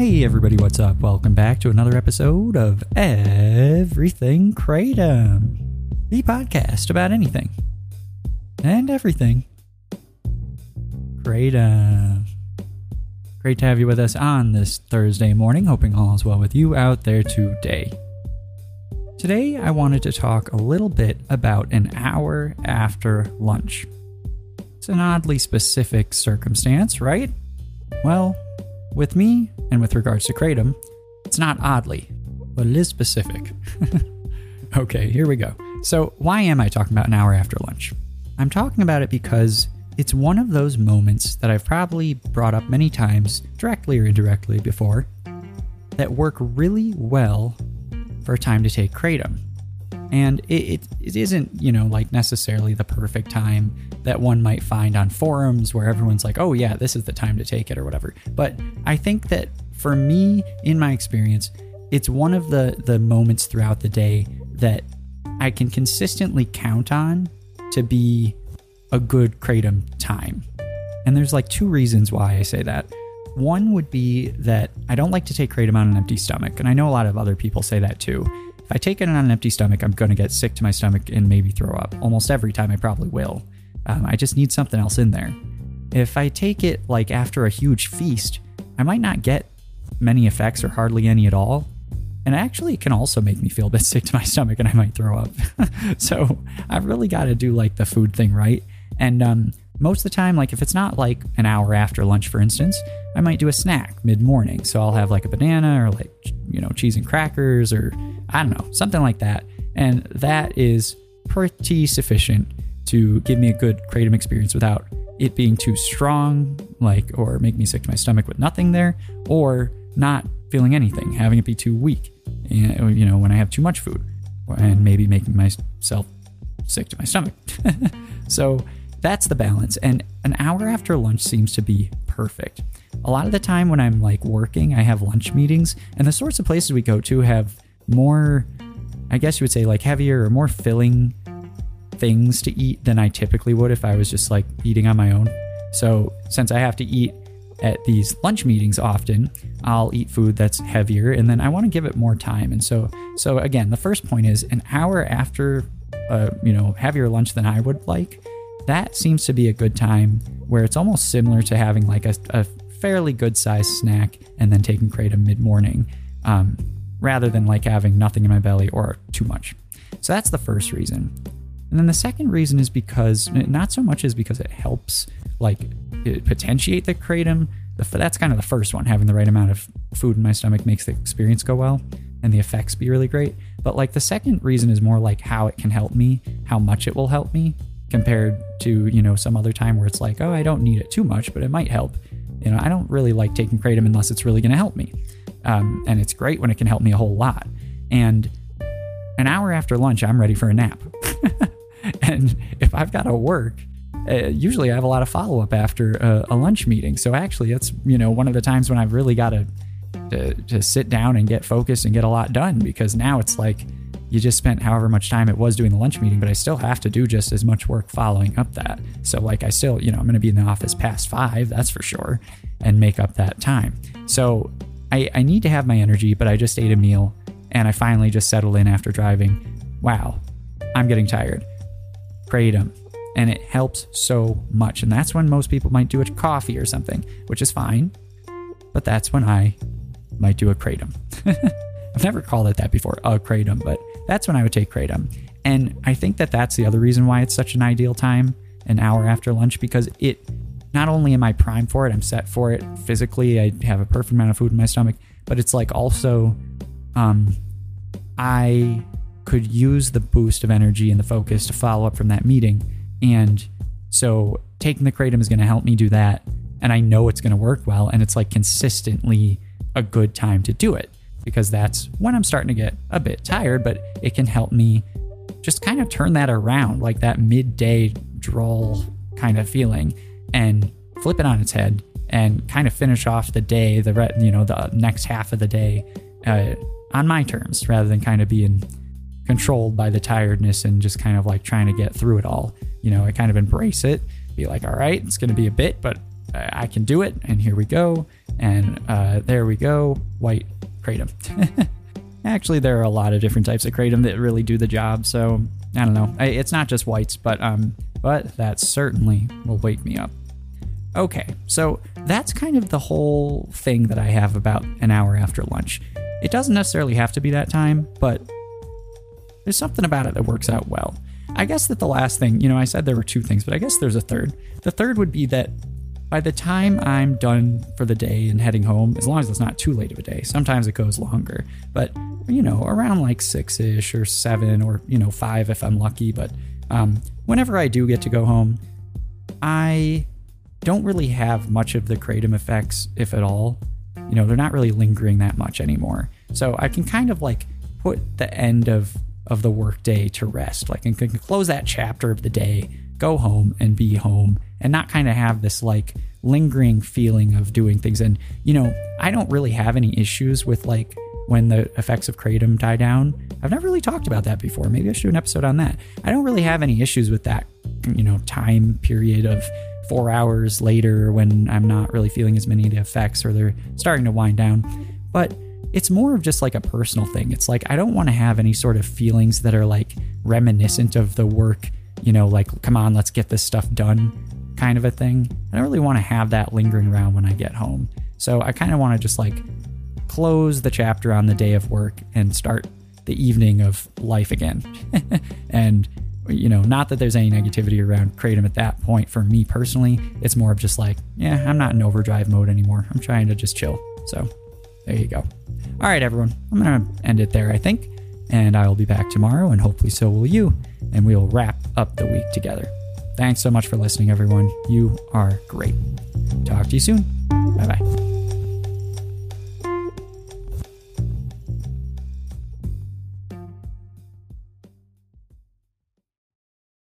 Hey everybody, what's up? Welcome back to another episode of Everything Kratom, the podcast about anything and everything. Kratom. Great to have you with us on this Thursday morning. Hoping all is well with you out there today. Today, I wanted to talk a little bit about an hour after lunch. It's an oddly specific circumstance, right? Well, with me, and with regards to Kratom, it's not oddly, but it is specific. okay, here we go. So, why am I talking about an hour after lunch? I'm talking about it because it's one of those moments that I've probably brought up many times, directly or indirectly, before, that work really well for a time to take Kratom. And it, it, it isn't, you know, like necessarily the perfect time that one might find on forums where everyone's like, oh, yeah, this is the time to take it or whatever. But I think that for me, in my experience, it's one of the, the moments throughout the day that I can consistently count on to be a good Kratom time. And there's like two reasons why I say that. One would be that I don't like to take Kratom on an empty stomach. And I know a lot of other people say that too. If I take it on an empty stomach, I'm going to get sick to my stomach and maybe throw up. Almost every time I probably will. Um, I just need something else in there. If I take it like after a huge feast, I might not get many effects or hardly any at all. And actually, it can also make me feel a bit sick to my stomach and I might throw up. so I've really got to do like the food thing right. And um, most of the time, like if it's not like an hour after lunch, for instance, I might do a snack mid morning. So I'll have like a banana or like, you know, cheese and crackers or I don't know, something like that. And that is pretty sufficient to give me a good kratom experience without it being too strong, like, or make me sick to my stomach with nothing there, or not feeling anything, having it be too weak, eh, you know, when I have too much food, and maybe making myself sick to my stomach. so that's the balance. And an hour after lunch seems to be perfect. A lot of the time when I'm like working, I have lunch meetings, and the sorts of places we go to have more, I guess you would say, like heavier or more filling things to eat than I typically would if I was just like eating on my own. So, since I have to eat at these lunch meetings often, I'll eat food that's heavier and then I want to give it more time. And so so again, the first point is an hour after a, you know, heavier lunch than I would like. That seems to be a good time where it's almost similar to having like a, a fairly good sized snack and then taking kratom mid morning, um, rather than like having nothing in my belly or too much. So that's the first reason. And then the second reason is because not so much is because it helps like it potentiate the kratom. That's kind of the first one. Having the right amount of food in my stomach makes the experience go well and the effects be really great. But like the second reason is more like how it can help me, how much it will help me compared to, you know, some other time where it's like, oh, I don't need it too much, but it might help. You know, I don't really like taking kratom unless it's really going to help me. Um, and it's great when it can help me a whole lot. And an hour after lunch, I'm ready for a nap. and if I've got to work, uh, usually I have a lot of follow up after a, a, lunch meeting. So actually, it's you know one of the times when I've really got to, to to sit down and get focused and get a lot done because now it's like you just spent however much time it was doing the lunch meeting, but I still have to do just as much work following up that. So like I still you know I'm going to be in the office past five, that's for sure, and make up that time. So I, I need to have my energy, but I just ate a meal and I finally just settled in after driving. Wow, I'm getting tired kratom and it helps so much. And that's when most people might do a coffee or something, which is fine. But that's when I might do a kratom. I've never called it that before, a kratom, but that's when I would take kratom. And I think that that's the other reason why it's such an ideal time, an hour after lunch, because it not only am I primed for it, I'm set for it physically, I have a perfect amount of food in my stomach, but it's like also, um, I could use the boost of energy and the focus to follow up from that meeting. And so taking the kratom is going to help me do that. And I know it's going to work well. And it's like consistently a good time to do it because that's when I'm starting to get a bit tired, but it can help me just kind of turn that around, like that midday drawl kind of feeling, and flip it on its head and kind of finish off the day, the re- you know the next half of the day uh, on my terms, rather than kind of being controlled by the tiredness and just kind of like trying to get through it all. You know, I kind of embrace it, be like, all right, it's going to be a bit, but I can do it, and here we go, and uh, there we go, white kratom. Actually, there are a lot of different types of kratom that really do the job, so I don't know. It's not just whites, but um, but that certainly will wake me up. Okay, so that's kind of the whole thing that I have about an hour after lunch. It doesn't necessarily have to be that time, but there's something about it that works out well. I guess that the last thing, you know, I said there were two things, but I guess there's a third. The third would be that by the time I'm done for the day and heading home, as long as it's not too late of a day, sometimes it goes longer, but you know, around like six ish or seven or, you know, five if I'm lucky. But um, whenever I do get to go home, I don't really have much of the kratom effects, if at all. You know, they're not really lingering that much anymore. So I can kind of like put the end of of the workday to rest. Like I can close that chapter of the day, go home and be home and not kind of have this like lingering feeling of doing things. And, you know, I don't really have any issues with like when the effects of kratom die down. I've never really talked about that before. Maybe I should do an episode on that. I don't really have any issues with that, you know, time period of four hours later when I'm not really feeling as many of the effects or they're starting to wind down. But it's more of just like a personal thing. It's like I don't want to have any sort of feelings that are like reminiscent of the work, you know, like, come on, let's get this stuff done kind of a thing. I don't really want to have that lingering around when I get home. So I kind of want to just like close the chapter on the day of work and start the evening of life again. and you know, not that there's any negativity around Kratom at that point for me personally. It's more of just like, yeah, I'm not in overdrive mode anymore. I'm trying to just chill. So there you go. All right, everyone. I'm going to end it there, I think. And I will be back tomorrow, and hopefully so will you. And we will wrap up the week together. Thanks so much for listening, everyone. You are great. Talk to you soon. Bye bye.